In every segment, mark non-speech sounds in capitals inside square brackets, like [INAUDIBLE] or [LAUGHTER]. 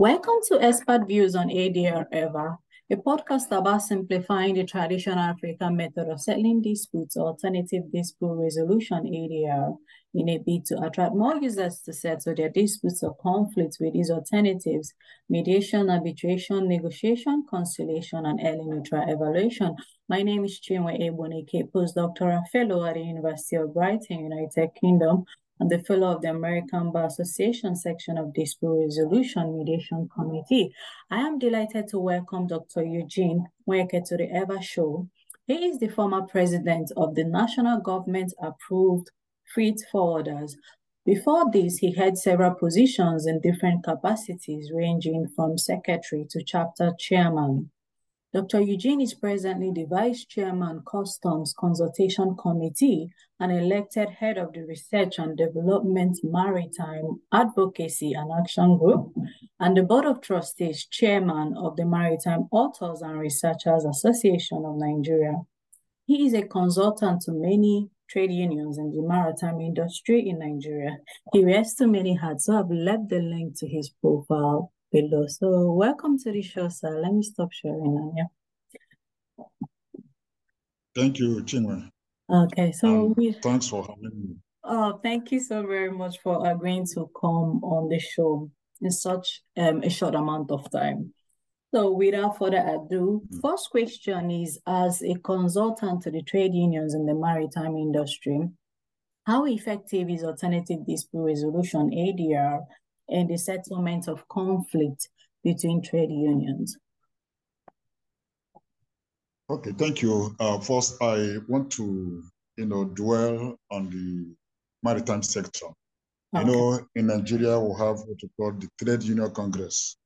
Welcome to Expert Views on ADR EVA, a podcast about simplifying the traditional African method of settling disputes alternative dispute resolution ADR in a bid to attract more users to settle their disputes or conflicts with these alternatives, mediation, arbitration, negotiation, conciliation, and early neutral evaluation. My name is Chinwe Ebonike, postdoctoral fellow at the University of Brighton, United Kingdom. I'm the fellow of the American Bar Association section of Dispute Resolution Mediation Committee. I am delighted to welcome Dr. Eugene Nweke to the EVA show. He is the former president of the national government approved freight forwarders. Before this, he had several positions in different capacities, ranging from secretary to chapter chairman. Dr. Eugene is presently the Vice Chairman, Customs Consultation Committee and elected head of the Research and Development Maritime Advocacy and Action Group, and the Board of Trustees Chairman of the Maritime Authors and Researchers Association of Nigeria. He is a consultant to many trade unions in the maritime industry in Nigeria. He wears too many hats, so I've left the link to his profile below. So welcome to the show, sir. Let me stop sharing. Yeah. Thank you, Chinwe. Okay, so we thanks for having me. oh thank you so very much for agreeing to come on the show in such um a short amount of time. So without further ado, Mm. first question is as a consultant to the trade unions in the maritime industry, how effective is alternative dispute resolution ADR in the settlement of conflict between trade unions? Okay, thank you. Uh, first, I want to, you know, dwell on the maritime sector. You know, in Nigeria, we have what we call the Trade Union Congress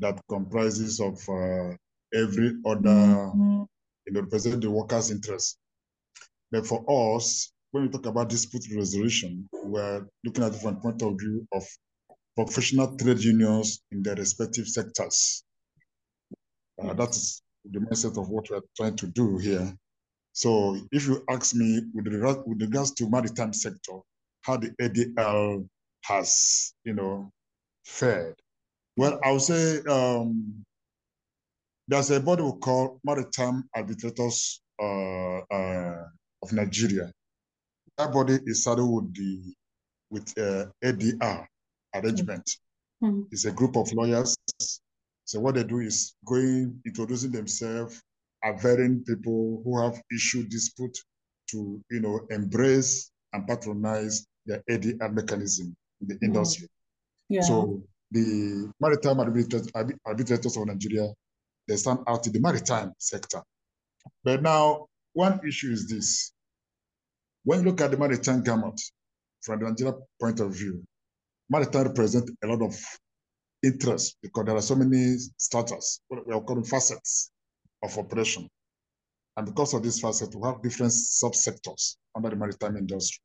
that comprises of uh, every other, you know, represent the workers' interests. But for us, when we talk about dispute resolution, we're looking at different point of view of professional trade unions in their respective sectors. Uh, that is the mindset of what we're trying to do here. So if you ask me with regard with regards to maritime sector, how the ADR has, you know, fared. Well, I would say um, there's a body we call Maritime Arbitrators uh, uh, of Nigeria. That body is saddled with the with uh, ADR arrangement. Mhm. It's a group of lawyers. So what they do is going, introducing themselves, averring people who have issue dispute to, you know, embrace and patronize the ADR mechanism in the Mm. industry. Yeah. So the maritime arbitrators, arbitrators of Nigeria, they stand out in the maritime sector. But now, one issue is this. When you look at the maritime gamut from the Nigeria point of view, maritime represent a lot of interest because there are so many starters, what we are calling facets of operation. And because of this facet, we have different subsectors under the maritime industry.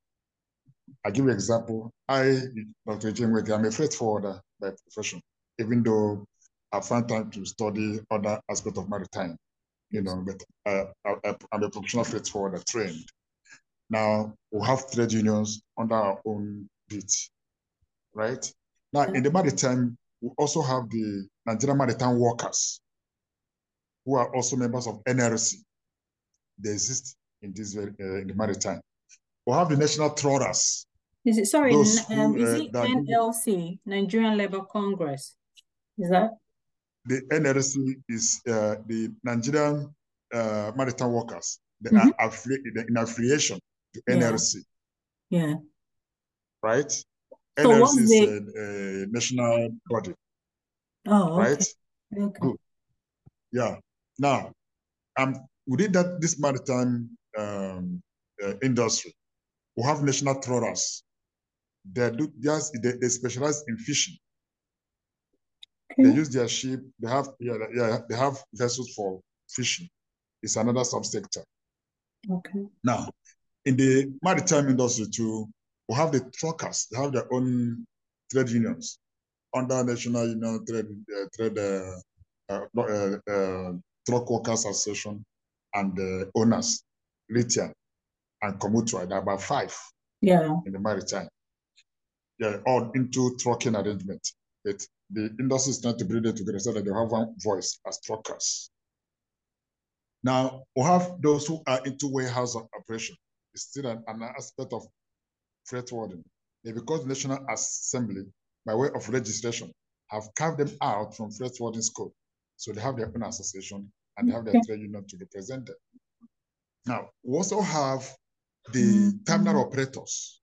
I give you an example. I, Dr. Jim I'm a freight forwarder by profession, even though I find time to study other aspects of maritime, you know, but uh, I, I'm a professional freight forwarder trained. Now, we have trade unions under our own beat, right? Now, in the maritime, we also have the Nigerian Maritime Workers, who are also members of NRC. They exist in this very, uh, in the maritime. We have the National Trawlers. Is it sorry, Those n- um, who, is uh, it that- NLC, Nigerian Labour Congress? Is that? The NRC is uh, the Nigerian uh, Maritime Workers. They Mhm. are affili- they're in affiliation to Yeah. NRC, Yeah. right? So NRC is the- a, a national body, Oh, okay. right? Okay. Good. Yeah. Now, um, within that this maritime um, uh, industry, we have national trawlers. They do just they, they specialize in fishing. They use their ship. They have yeah, yeah they have vessels for fishing. It's another subsector. Okay. Now, in the maritime industry too, we have the truckers. They have their own trade unions under National Union Trade uh, Trade uh, uh, uh, uh, Truck Workers Association and the owners, Lithium and Komutua. There are about five Yeah. in the maritime. Yeah, all into trucking arrangement. It, the industry is trying to bring them together so that they have one voice as truckers. Now, we have those who are into warehouse operation. It's still an, an aspect of freight forwarding. because the National Assembly, by way of registration, have carved them out from freight forwarding scope. So they have their own association and they have their trade union to represent them. Now, we also have the mm -hmm. terminal operators,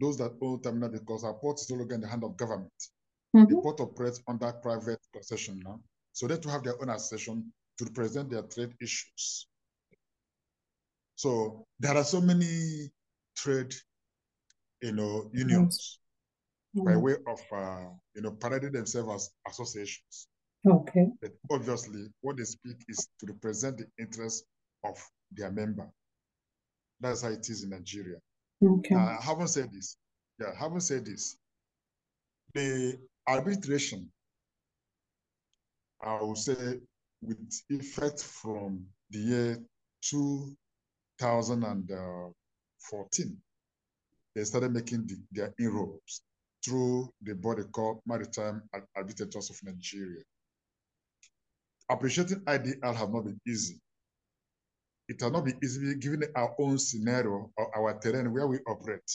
those that own terminal because our port is no longer in the hand of government. Mm -hmm. The port operates under private concession now. So they to have their own association to represent their trade issues. So there are so many trade, you know, unions mm by way of, uh, you know, parading themselves as associations. Okay. But obviously, what they speak is to represent the interests of their member. That's how it is in Nigeria. Okay. Uh, I haven't said this. Yeah, I haven't said this. The arbitration, I would say, with effect from the year 2014, they started making the, their inroads through the body called Maritime Arbitrators of Nigeria. Appreciating IDR have not been easy it will not be easy given our own scenario or our terrain where we operate.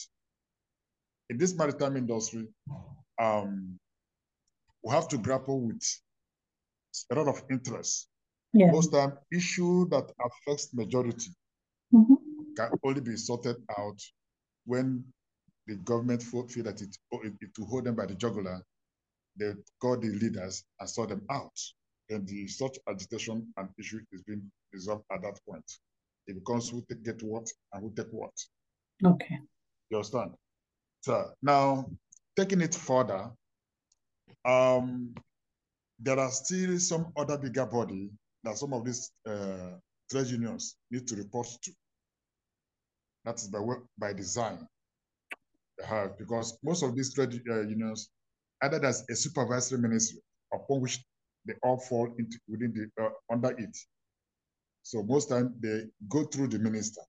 In this maritime industry, um, we have to grapple with a lot of interest. Yeah. Most time, issue that affects majority mm -hmm. can only be sorted out when the government feel that it, it, it will hold them by the jugular. They call the leaders and sort them out. And the such agitation and issue is being resolved at that point. It becomes who take, get what and who take what. Okay. You understand? So now taking it further, um, there are still some other bigger body that some of these uh, trade unions need to report to. That is by by design. Uh, because most of these trade uh, unions, either as a supervisory ministry upon which they all fall into within the uh, under it. So most time they go through the minister.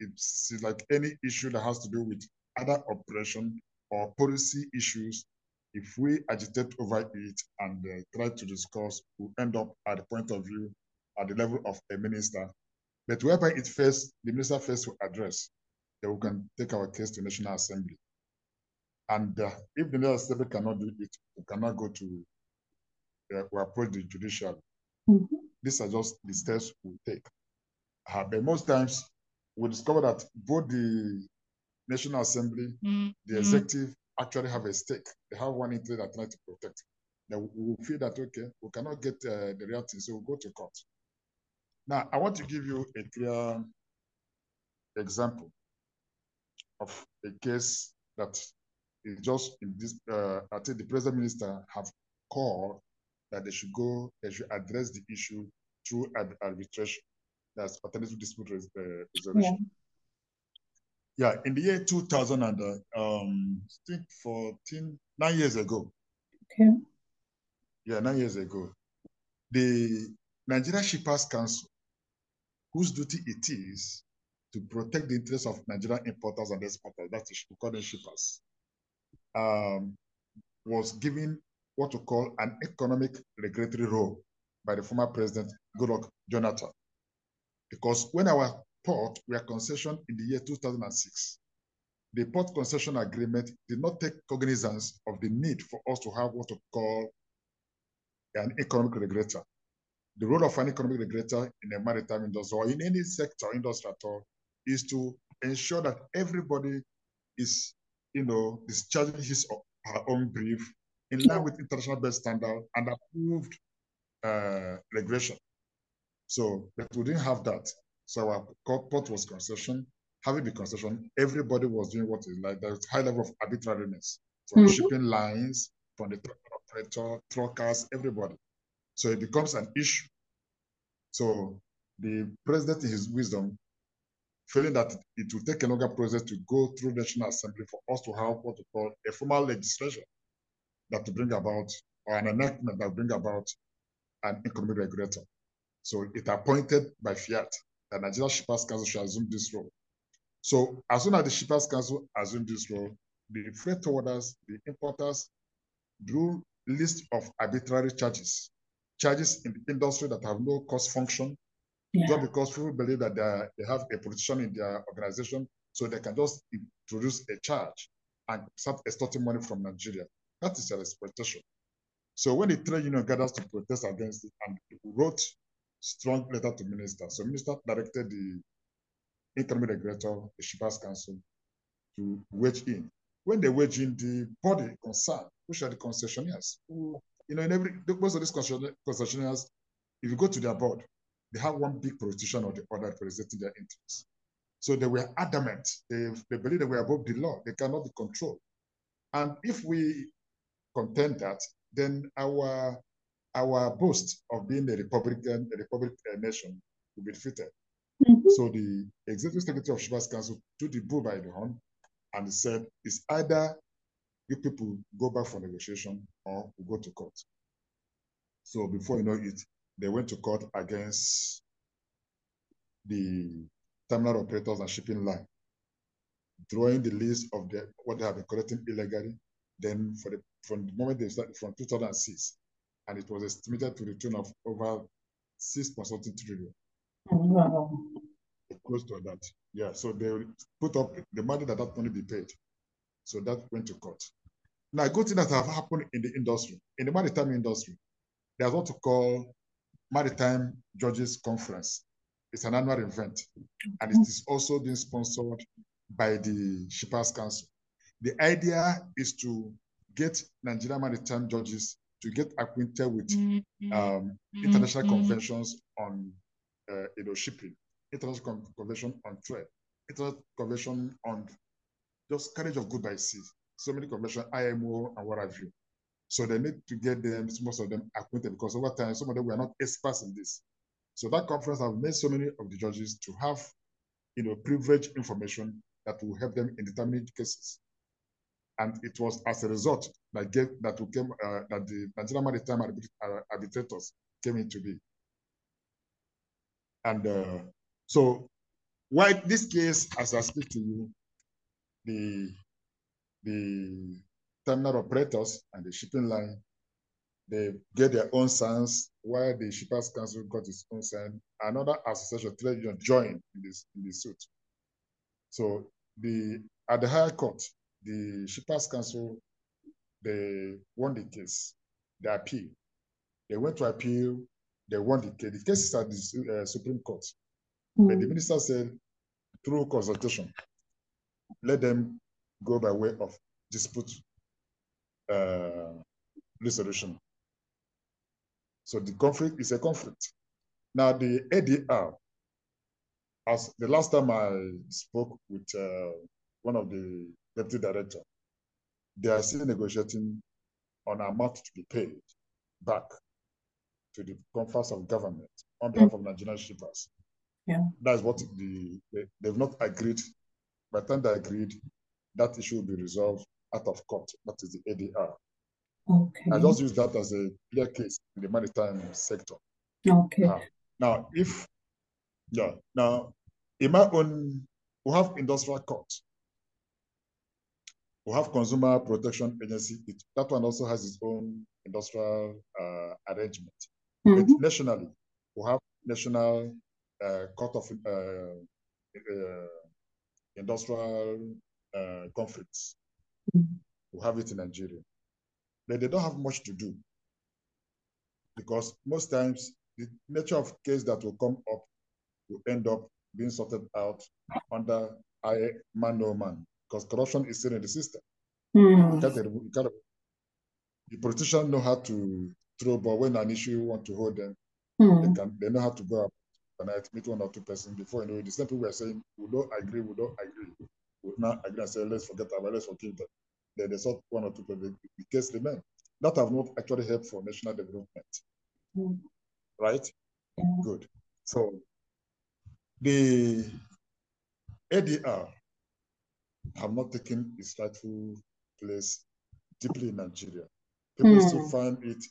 It's like any issue that has to do with other operation or policy issues. If we agitate over it and uh, try to discuss, we end up at the point of view at the level of a minister. But whereby it first, the minister first will address, then we can take our case to National Assembly. And uh, if the National Assembly cannot do it, we cannot go to uh, we approach the judicial. Mm -hmm. These are just the steps we take. Uh, but most times we discover that both the National Assembly, mm -hmm. the executive actually have a stake. They have one interest that they try to protect. Then we feel that, okay, we cannot get uh, the reality, so we'll go to court. Now, I want to give you a clear example of a case that is just in this, uh, I think the president minister have called that they should go, they should address the issue through arbitration. That's alternative dispute res uh, resolution. Yeah. yeah. in the year 2000 and uh, um, I think 14, nine years ago. Okay. Yeah, nine years ago, the Nigeria Shippers Council, whose duty it is to protect the interests of Nigerian importers and exporters, that's we call them shippers, um, was given what we call an economic regulatory role by the former president, Goodluck Jonathan. Because when our port were concessioned in the year 2006, the port concession agreement did not take cognizance of the need for us to have what we call an economic regulator. The role of an economic regulator in a maritime industry or in any sector industry at all is to ensure that everybody is, you know, discharging his or her own brief in line with international best standard and approved uh, regulation. So, but we didn't have that. So our port was concession. Having the concession, everybody was doing what is like. There's high level of arbitrariness from mm -hmm. shipping lines, from the truck operator, truckers, everybody. So it becomes an issue. So the president, in his wisdom, feeling that it will take a longer process to go through National Assembly for us to have what we call a formal legislation that to bring about, or an enactment that will bring about an economic regulator. So it appointed by fiat that Nigeria Shippers Council shall assume this role. So as soon as the Shippers Council assumed this role, the freight forwarders, the importers, drew list of arbitrary charges, charges in the industry that have no cost function, yeah. just because people believe that they, they have a position in their organization, so they can just introduce a charge and start extorting money from Nigeria. That is an exploitation. So when the trade union gathers to protest against it and wrote strong letter to minister, so minister directed the interim regulator, the Shippers Council, to wage in. When they wage in, the body concerned, which are the concessionaires, mm. You know, in every most of these concessionaires, if you go to their board, they have one big politician or the other representing their interests. So they were adamant. They, they believe they were above the law. They cannot be controlled. And if we contend that, then our our boast of being a Republican, a Republic nation will be defeated. Mm -hmm. So the executive secretary of Shippers Council took the bull by the horn and said, it's either you people go back for negotiation or we go to court. So before you know it, they went to court against the terminal operators and shipping line, drawing the list of the, what they have been collecting illegally. Then for the, from the moment they started from 2006, and it was estimated to the tune of over 6.something trillion. Wow. Close to that. Yeah, so they put up the money that that money be paid. So that went to court. Now, a good thing that have happened in the industry, in the maritime industry, there's what to call Maritime Judges Conference. It's an annual event, and it is also being sponsored by the Shippers Council. The idea is to get Nigerian maritime judges to get acquainted with mm-hmm. um, international mm-hmm. conventions on uh, you know shipping, international convention on trade, international convention on just carriage of goods by sea, so many conventions, IMO and what have you. So they need to get them, most of them acquainted because over time, some of them were not experts in this. So that conference have made so many of the judges to have, you know, privileged information that will help them in determining cases. And it was as a result that gave that we came uh, that the Nigerian Maritime arbitrators came into being. And uh, so, why this case, as I speak to you, the the terminal operators and the shipping line, they get their own signs, while the Shippers Council got its own sign. Another association, trade union, joined in this in the suit. So the at the higher court, the Shippers Council, they won the case, they appeal. They went to appeal, they won the case. The case is at the uh, Supreme Court. Mm. But the minister said, through consultation, let them go by way of dispute uh, resolution. So the conflict is a conflict. Now the ADR, as the last time I spoke with uh, one of the deputy director, they are still negotiating on amount to be paid back to the conference of government on behalf mm. of Nigerian shippers. Yeah. That's what the they, they've not agreed. By the time they agreed, that issue will be resolved out of court. That is the ADR. Okay. I just use that as a clear case in the maritime sector. Okay. Uh, now, if yeah, now in my own, we have industrial court. We have consumer protection agency. It, that one also has its own industrial uh, arrangement. Mm -hmm. But nationally, we have national uh, court of uh, uh industrial uh, conflicts. Mm -hmm. We have it in Nigeria. But they don't have much to do because most times the nature of case that will come up will end up being sorted out under I man no man because corruption is still in the system. Mm. the politicians know how to throw, but when an issue you want to hold them, mm. they can they know how to go and meet one or two persons before you know it. The same people were saying we don't agree, we don't agree. We now agree and say let's forget about let's forgive them then they sought one or two people, the case remain. That have not actually helped for national development. Mm. Right? Yeah. Good. So the ADR have not taken its rightful place deeply in Nigeria. People mm. still find it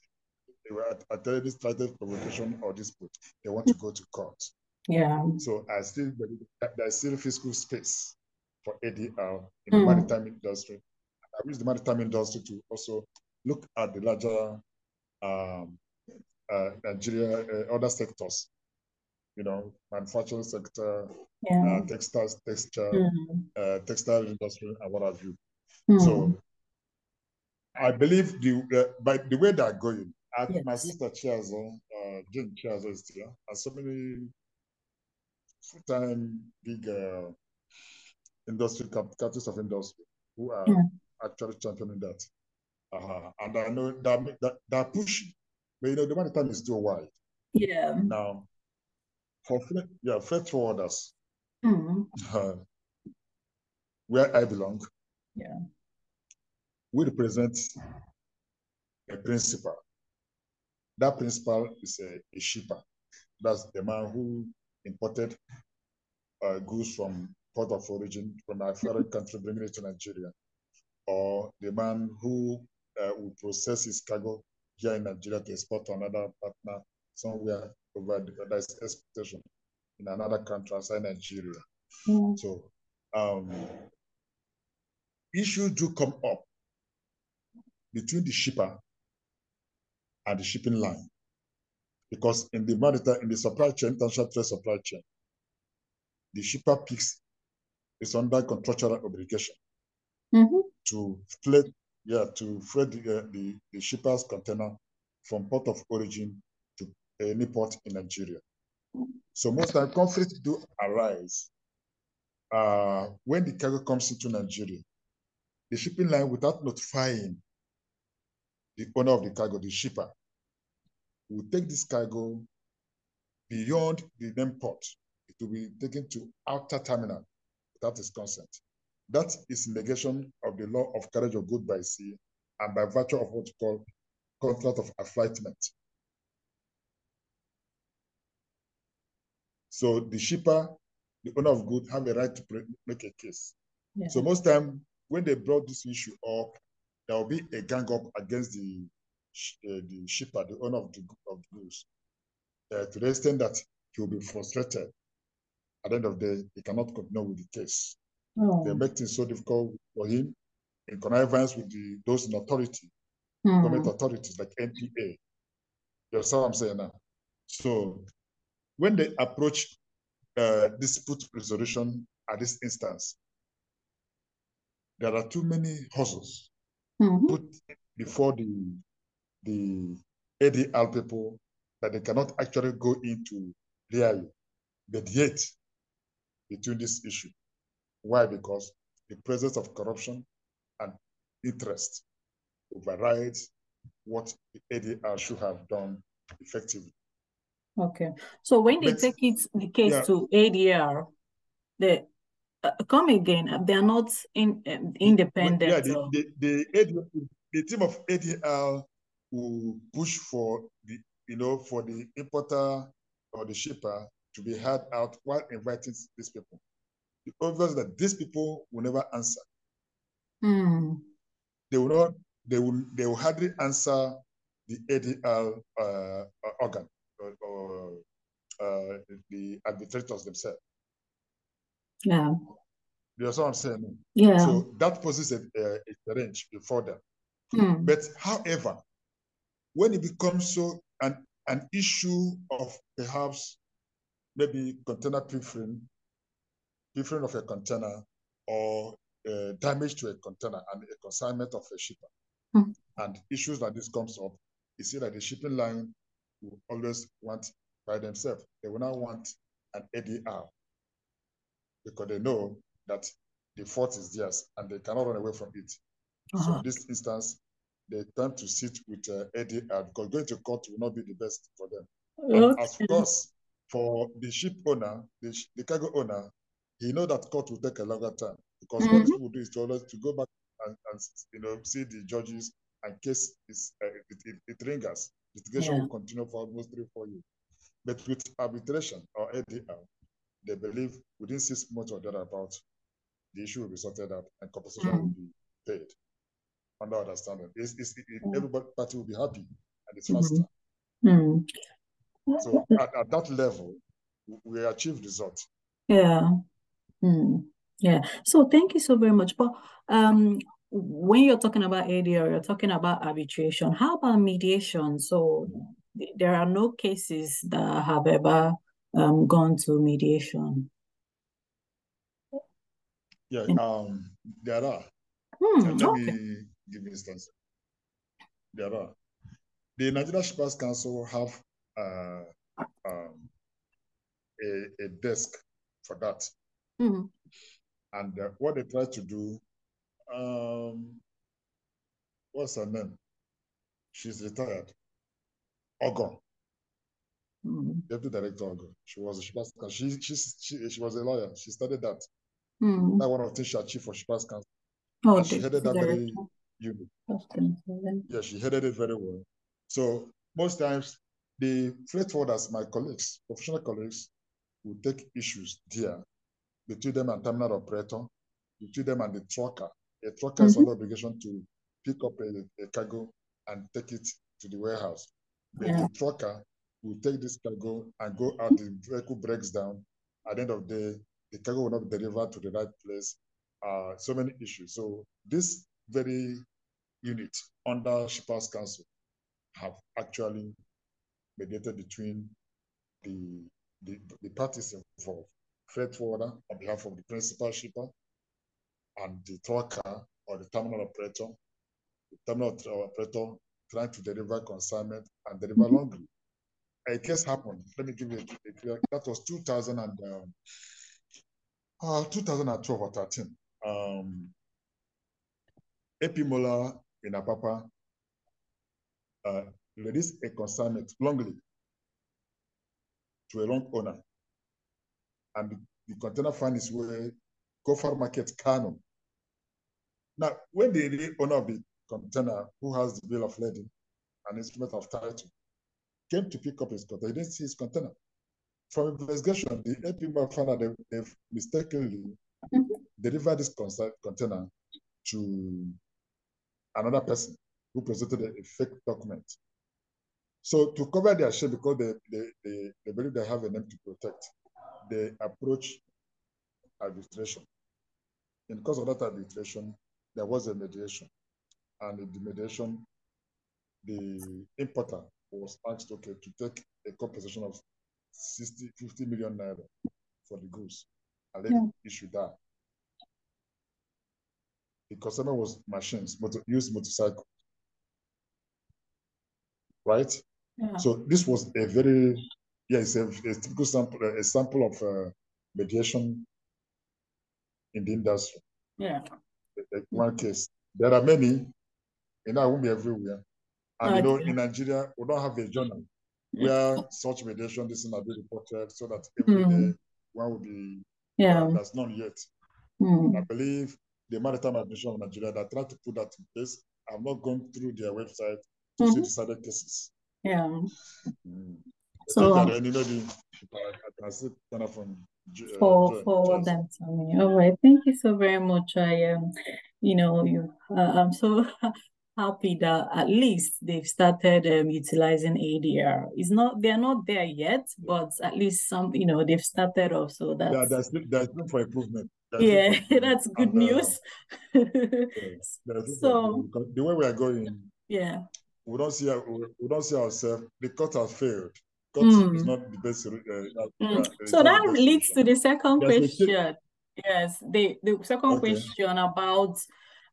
they were at, at any started provocation or dispute, they want to go to court. Yeah. So I still believe there's still fiscal space for ADR in mm. the maritime industry I wish the maritime industry to also look at the larger um, uh, Nigeria, uh, other sectors, you know, manufacturing sector, Yeah. uh, textiles, textile, Mm. uh, textile industry, and what have you. Mm. So I believe the by the way they're going, I, think my sister Chiazo, uh, Jane Chiazo is there, and so many full-time big uh, industry cap- captains of industry who are Mm. actually championing that. Uh-huh. And I know that that that push, but you know the money time is still wide. Yeah. Now, for yeah, freight forwarders, Mm. uh, where I belong, Yeah. we represent a principal. That principal is a, a shipper. That's the man who imported uh, goods from port of origin from a foreign [LAUGHS] country, bringing it to Nigeria, or the man who uh, will process his cargo here in Nigeria to export to another partner somewhere over the that is exportation in another country outside Nigeria. Mm. So um, issues do come up between the shipper and the shipping line. Because in the maritime, in the supply chain, international trade supply chain, the shipper picks is under contractual obligation Mhm. to freight, yeah, to freight the, uh, the, the shipper's container from port of origin to any port in Nigeria. So most time conflicts do arise uh, when the cargo comes into Nigeria. The shipping line, without notifying the owner of the cargo, the shipper, will take this cargo beyond the name port. It will be taken to outer terminal without his consent. That is negation of the law of carriage of goods by sea and by virtue of what you call contract of affreightment. So the shipper, the owner of goods, have a right to make a case. Yeah. So most time when they brought this issue up, there will be a gang up against the uh, the shipper, the owner of the of the goods, uh, to the extent that he will be frustrated. At the end of the day, he cannot continue with the case. They Oh. make things so difficult for him in connivance with the those in authority, government Mm. authorities like NPA. You understand what I'm saying now? So when they approach uh, dispute resolution at this instance, there are too many hustles Mhm. put before the the ADR people that they cannot actually go into really mediate between this issue. Why? Because the presence of corruption and interest overrides what the ADR should have done effectively. Okay. So when they But- take it the case yeah. to ADR, they uh, come again. They are not in um, independent. Yeah, the, or- the, the, ADR, the team of ADR will push for the, you know, for the importer or the shipper to be heard out while inviting these people. The obvious that these people will never answer. Mm. They will not, they will, they will hardly answer the ADR uh, organ or, or uh, the arbitrators themselves. Yeah. You understand what I'm saying? Yeah. So that poses a, a, a challenge before them. Mm. But however, when it becomes so an, an issue of perhaps maybe container pilfering, pilfering of a container or uh, damage to a container and a consignment of a shipper, Hmm. and issues like this comes up, you see that the shipping line will always want by themselves. They will not want an ADR because they know that the fault is theirs and they cannot run away from it. So Uh-huh. in this instance, they tend to sit with uh, ADR because going to court will not be the best for them. And as course, for the ship owner, the, sh- the cargo owner, he know that court will take a longer time because what Mhm. these people do is to always to go back and, and you know see the judges and case is uh, it, it, it lingers. Litigation Yeah. will continue for almost three four years. But with arbitration or ADR, they believe within six months or thereabout, the issue will be sorted out and compensation will be paid under understanding. It's, it's, it, Mm. everybody party will be happy and it's Mhm. faster. Mm. So at, at that level, we achieve results. Yeah. Mm. Yeah. So thank you so very much. But um, when you're talking about ADR, you're talking about arbitration. How about mediation? So there are no cases that have ever um, gone to mediation. Yeah, um, there are. Hmm, Let okay. me give instance. There are. The Nigeria Shippers Council have uh, um, a, a desk for that. Mhm. And uh, what they try to do, um, what's her name? She's retired. Ogon, Mhm. Deputy Director Ogon. She was a Shippers Council. She, she, she, she was a lawyer. She studied that. Mhm. That's one of the things she achieved for Shippers Council. Oh, And she headed that very. Unit. That's gonna say then. Yeah, she headed it very well. So most times the freight forwarders, my colleagues, professional colleagues, will take issues there between them and terminal operator, between them and the trucker. A trucker is Mhm. under obligation to pick up a, a cargo and take it to the warehouse. But Yeah. the trucker will take this cargo and go out, the vehicle breaks down. At the end of the day, the cargo will not be delivered to the right place. Uh, so many issues. So this very unit under Shippers Council have actually mediated between the, the, the parties involved, freight forwarder on behalf of the principal shipper and the trucker or the terminal operator, the terminal operator trying to deliver consignment and deliver Mhm. laundry. A case happened. Let me give you a, a clear. That was 2000 and um, uh, 2012 or 13. Um, AP Moller in Apapa uh, released a consignment longly to a long owner. And the, the container found its way, Gofar Market, Kano. Now, when the owner of the container, who has the bill of lading and instrument of title, came to pick up his container, he didn't see his container. From investigation, the AP found out they, they've mistakenly Mhm. delivered this container to another person who presented a, fake document. So to cover their shame, because they, they, they, they believe they have a name to protect, they approach arbitration. In the course of that arbitration, there was a mediation. And in the mediation, the importer was asked, okay, to take a compensation of 60, 50 million naira for the goods. And let Yeah. issue that. The customer was machines, motor, used motorcycle. Right? Yeah. So this was a very, yeah, it's a, a typical sample, a sample of uh, mediation in the industry. Yeah. One case. There are many, know, I won't be everywhere. And you know, in Nigeria, we don't have a journal Yeah. where such mediation, this thing will be reported so that every Mm. day one will be, Yeah. that's none yet. Mm. I believe the Maritime Administration of Nigeria that tried to put that in place. I've not gone through their website to see Mhm. decided cases. Yeah. Mm. So- If there are any, maybe I, I can see kind of from uh, for them to me. All right, thank you so very much. I um, you know, you uh, I'm so [LAUGHS] happy that at least they've started um utilizing ADR. It's not they're not there yet, but at least some, you know, they've started off. So Yeah, that's there's still- there's room for improvement. Yeah, [LAUGHS] that's good And, uh, news. Room [LAUGHS] for So because the way we are going, yeah, we don't see we, don't see ourselves. The court has failed. Court is Mm. not the best. Uh, uh, Mm. uh, So that best leads to the second sti- question. Yes, the the second Okay. question about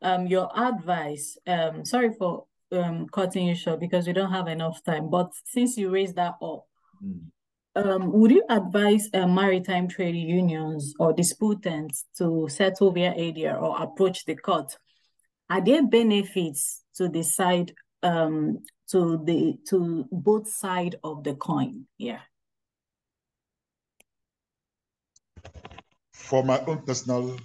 um your advice. Um, sorry for um cutting you short because we don't have enough time, but since you raised that up, Mm. Um, would you advise uh, maritime trade unions or disputants to settle via ADR or approach the court? Are there benefits to the side um to the to both side of the coin? Yeah. For my own personal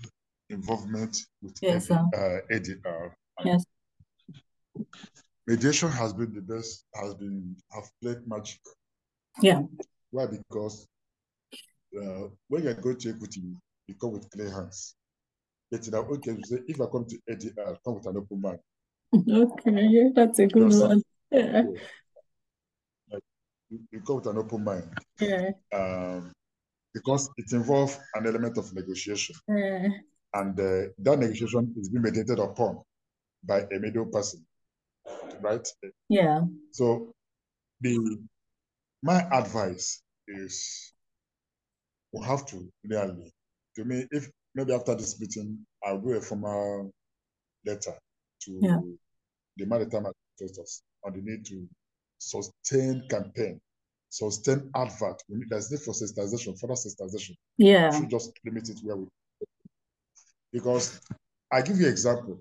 involvement with Yes, AD, uh, ADR, Yes. mediation has been the best. Has been have played magic. Yeah. Why? Because uh, when you go to equity, you come with clear hands. Our own case, we say, if I come to ADR, come with an open mind. Okay, yeah, that's a good one. Yeah, Like, you, you come with an open mind. yeah, Um, because it involves an element of negotiation. yeah. And uh, that negotiation is being mediated upon by a middle person, right? Yeah. So the my advice is we have to really, to me, if maybe after this meeting, I'll do a formal letter to Yeah. the maritime administrators on the need to sustain campaign, sustain advert. We need, there's need for sensitization, further sensitization. We Yeah. should just limit it where we because I give you example.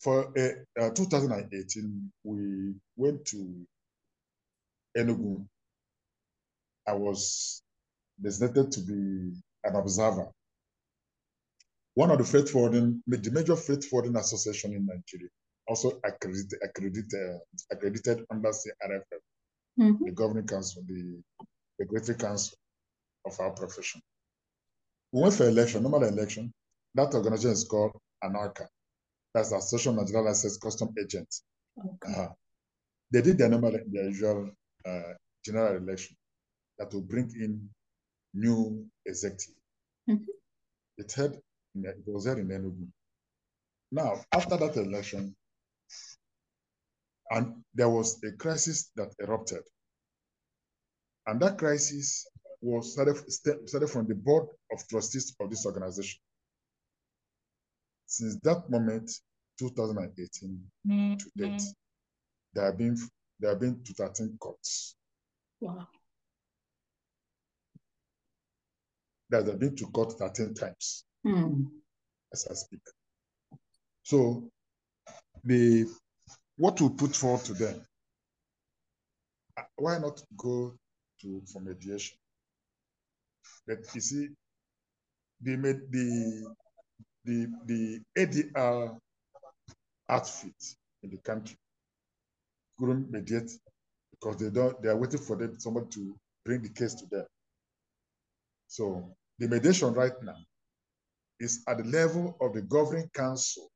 For uh, uh, 2018, we went to Enugu. I was designated to be an observer. One of the freight forwarding, the major freight forwarding association in Nigeria, also accredited, accredited, accredited under CRFF, Mhm. the governing council, the regulatory council of our profession. We went for election, normal election. That organization is called ANLCA. That's the Association of Nigerian Licensed Custom Agents. Okay. Uh, they did their normal, their usual uh, general election that will bring in new executive. Mhm. It had it was there in Enugu. Now, after that election, and there was a crisis that erupted, and that crisis was started, started from the board of trustees of this organization. Since that moment, 2018 to date, there have been there have been to 13 courts. Wow. There have been to court 13 times Hmm. as I speak. So the what we put forward to them, why not go to for mediation? But you see, they made the the the ADR outfit in the country couldn't mediate because they don't they are waiting for them somebody to bring the case to them. So the mediation right now is at the level of the governing council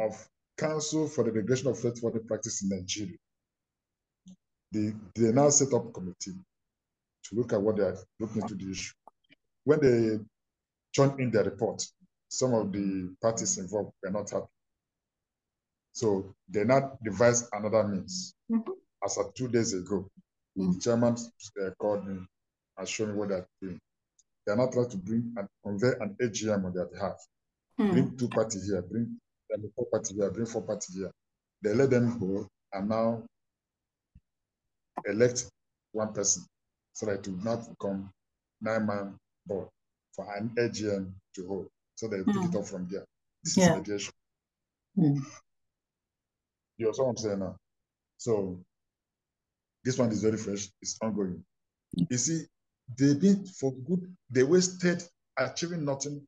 of Council for the Regulation of Freight Forwarding Practice in Nigeria. They, they now set up a committee to look at what they are looking into the issue. When they turned in their report, some of the parties involved were not happy. So they now devised another means. Mhm. As of two days ago, the Mm. chairman uh, called me and showed me what they're doing. They're not trying to bring and convey an AGM on their behalf Hmm. bring two parties here, bring four parties here, bring four parties here. They let them go and now elect one person so that it will not become nine-man board for an AGM to hold. So they pick it Hmm. up from there. This Yeah. is mediation. Hmm. You what I'm saying now? So this one is very fresh, it's ongoing. You see, they did for good, they wasted achieving nothing,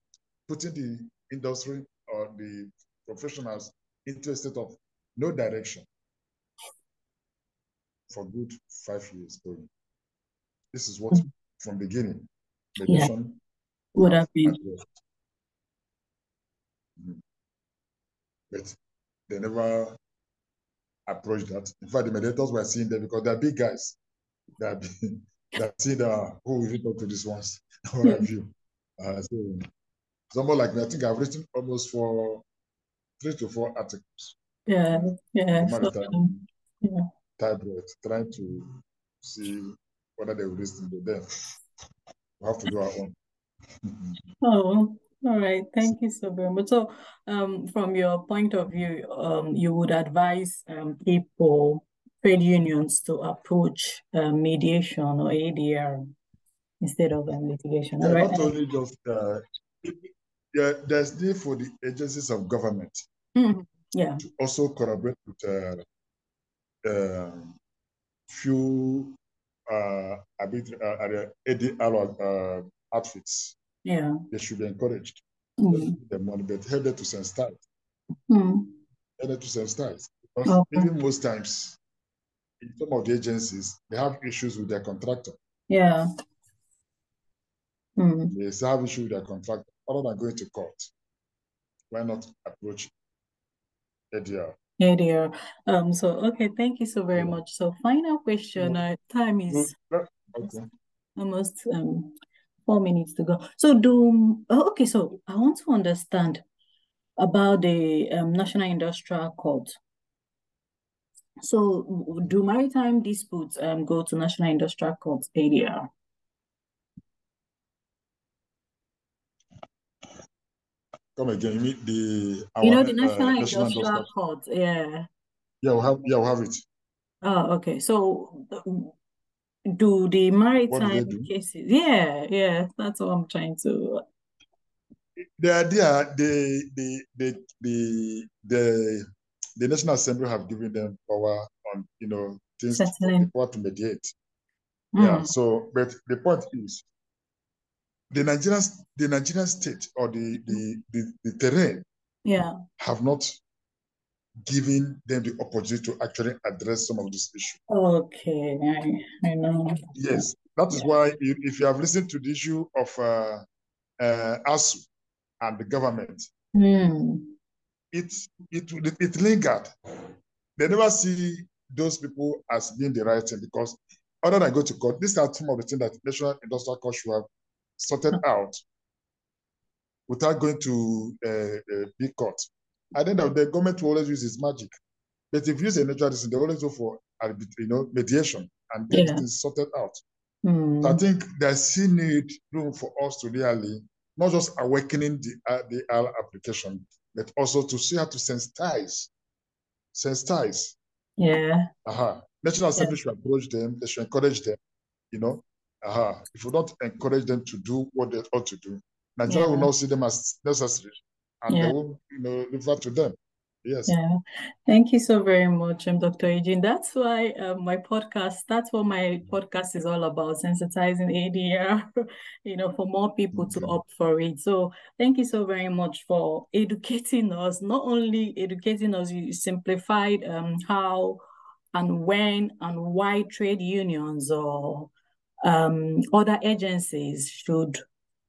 putting the industry or the professionals into a state of no direction for good five years going. This is what from beginning, mediation Would have been. But they never approached that. In fact, the mediators were seeing them because they're big guys. They're big, [LAUGHS] they're seeing uh, who will we talk to this ones? [LAUGHS] What have you? Uh, so someone like me, I think I've written almost for three to four articles Yeah. Yeah. on So, maritime um, yeah. tabloid, trying to see whether they will listen to them. We have to do our own. Oh, all right. Thank you so very much. So, um, from your point of view, um, you would advise um people, trade unions to approach uh, mediation or ADR instead of um, litigation. Yeah, right. not only just uh, yeah, there's need for the agencies of government Mhm. Yeah. to also collaborate with uh, um, few uh, arbit- uh, uh, ADR uh, outfits. Yeah. They should be encouraged. Mm. The money, but help them to sensitize. Mm. Help them to sensitize. Because Okay. even most times, in some of the agencies, they have issues with their contractor. Yeah. Mm. They have issues with their contractor. Other than going to court, why not approach ADR? ADR. Um, so okay, thank you so very Yeah. much. So final question, uh, time is Okay. almost um four minutes to go. So do oh, okay, so I want to understand about the um, National Industrial Court. So do maritime disputes um, go to National Industrial Court area? Come again. You mean the You know our the uh, National National Industrial Industrial? Court, yeah. Yeah, we'll have yeah, we'll have it. Oh, okay. So do the What do maritime do? cases? Yeah, yeah, that's what I'm trying to. The idea, the the the the the the National Assembly have given them power on you know things to, the Settling. power to mediate. Yeah. Mm, So, but the point is, the Nigerian the Nigerian state or the the the, the terrain yeah, have not given them the opportunity to actually address some of these issues. okay, I, I know. Yes, that is why if, if you have listened to the issue of uh, uh, ASU and the government, Hmm. it it it, it lingered. They never see those people as being the right thing because other than go to court, these are some of the things that National Industrial Court should have sorted out without going to uh, uh, big court. Then the, the government will always use its magic. But if you use a natural reason, they always go for you know mediation and get Yeah. things sorted out. Hmm. So I think there's still need room for us to really not just awakening the uh, the R application, but also to see how to sensitize, sensitize. Yeah, Aha. National Assembly should approach them. They should encourage them. You know. Aha. If we don't encourage them to do what they ought to do, Nigeria will not see them as necessary, and Yeah. they will, you know, to them. Yes. yeah. Thank you so very much, um, Dr. Eugene. That's why um, my podcast, that's what my podcast is all about, sensitizing ADR, [LAUGHS] you know, for more people to opt for it. So thank you so very much for educating us. Not only educating us, you simplified um, how and when and why trade unions or um, other agencies should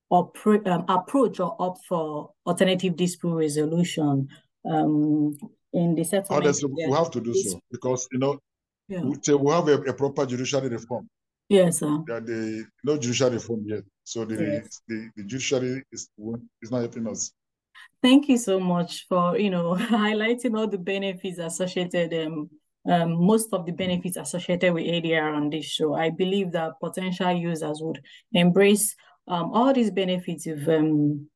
operate, um, approach or opt for alternative dispute resolution um, in the settlement. Honestly, of we have to do so because you know Yeah. we, have a, a proper judiciary reform. Yes, sir. There the no judiciary reform yet, so the Yes. the, the judiciary is is not helping us. Thank you so much for, you know, [LAUGHS] highlighting all the benefits associated, um, um, most of the benefits associated with ADR on this show. I believe that potential users would embrace um, all these benefits you've um,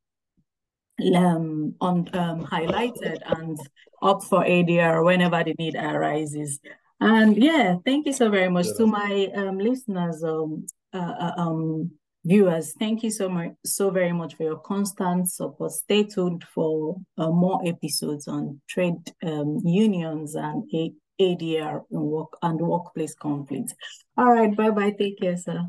um, on, um, highlighted and opt for ADR whenever the need arises. And yeah, thank you so very much Yeah, to my um, listeners, um, uh, uh, um, viewers. Thank you so much, so very much for your constant support. Stay tuned for uh, more episodes on trade um, unions and A- ADR and work and workplace conflicts. All right, bye bye. Take care, sir.